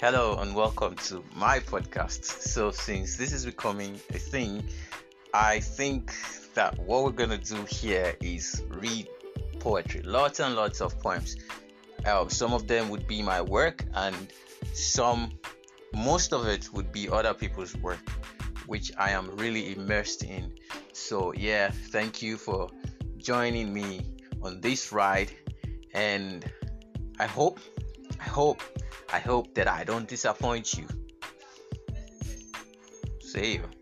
Hello and welcome to my podcast. So, since this is becoming a thing, I think that what we're gonna do here is read poetry, lots and lots of poems. Uh, some of them would be my work, and some, most of it would be other people's work, which I am really immersed in. So, yeah, thank you for joining me on this ride, and I hope, I hope I hope that I don't disappoint you. See you.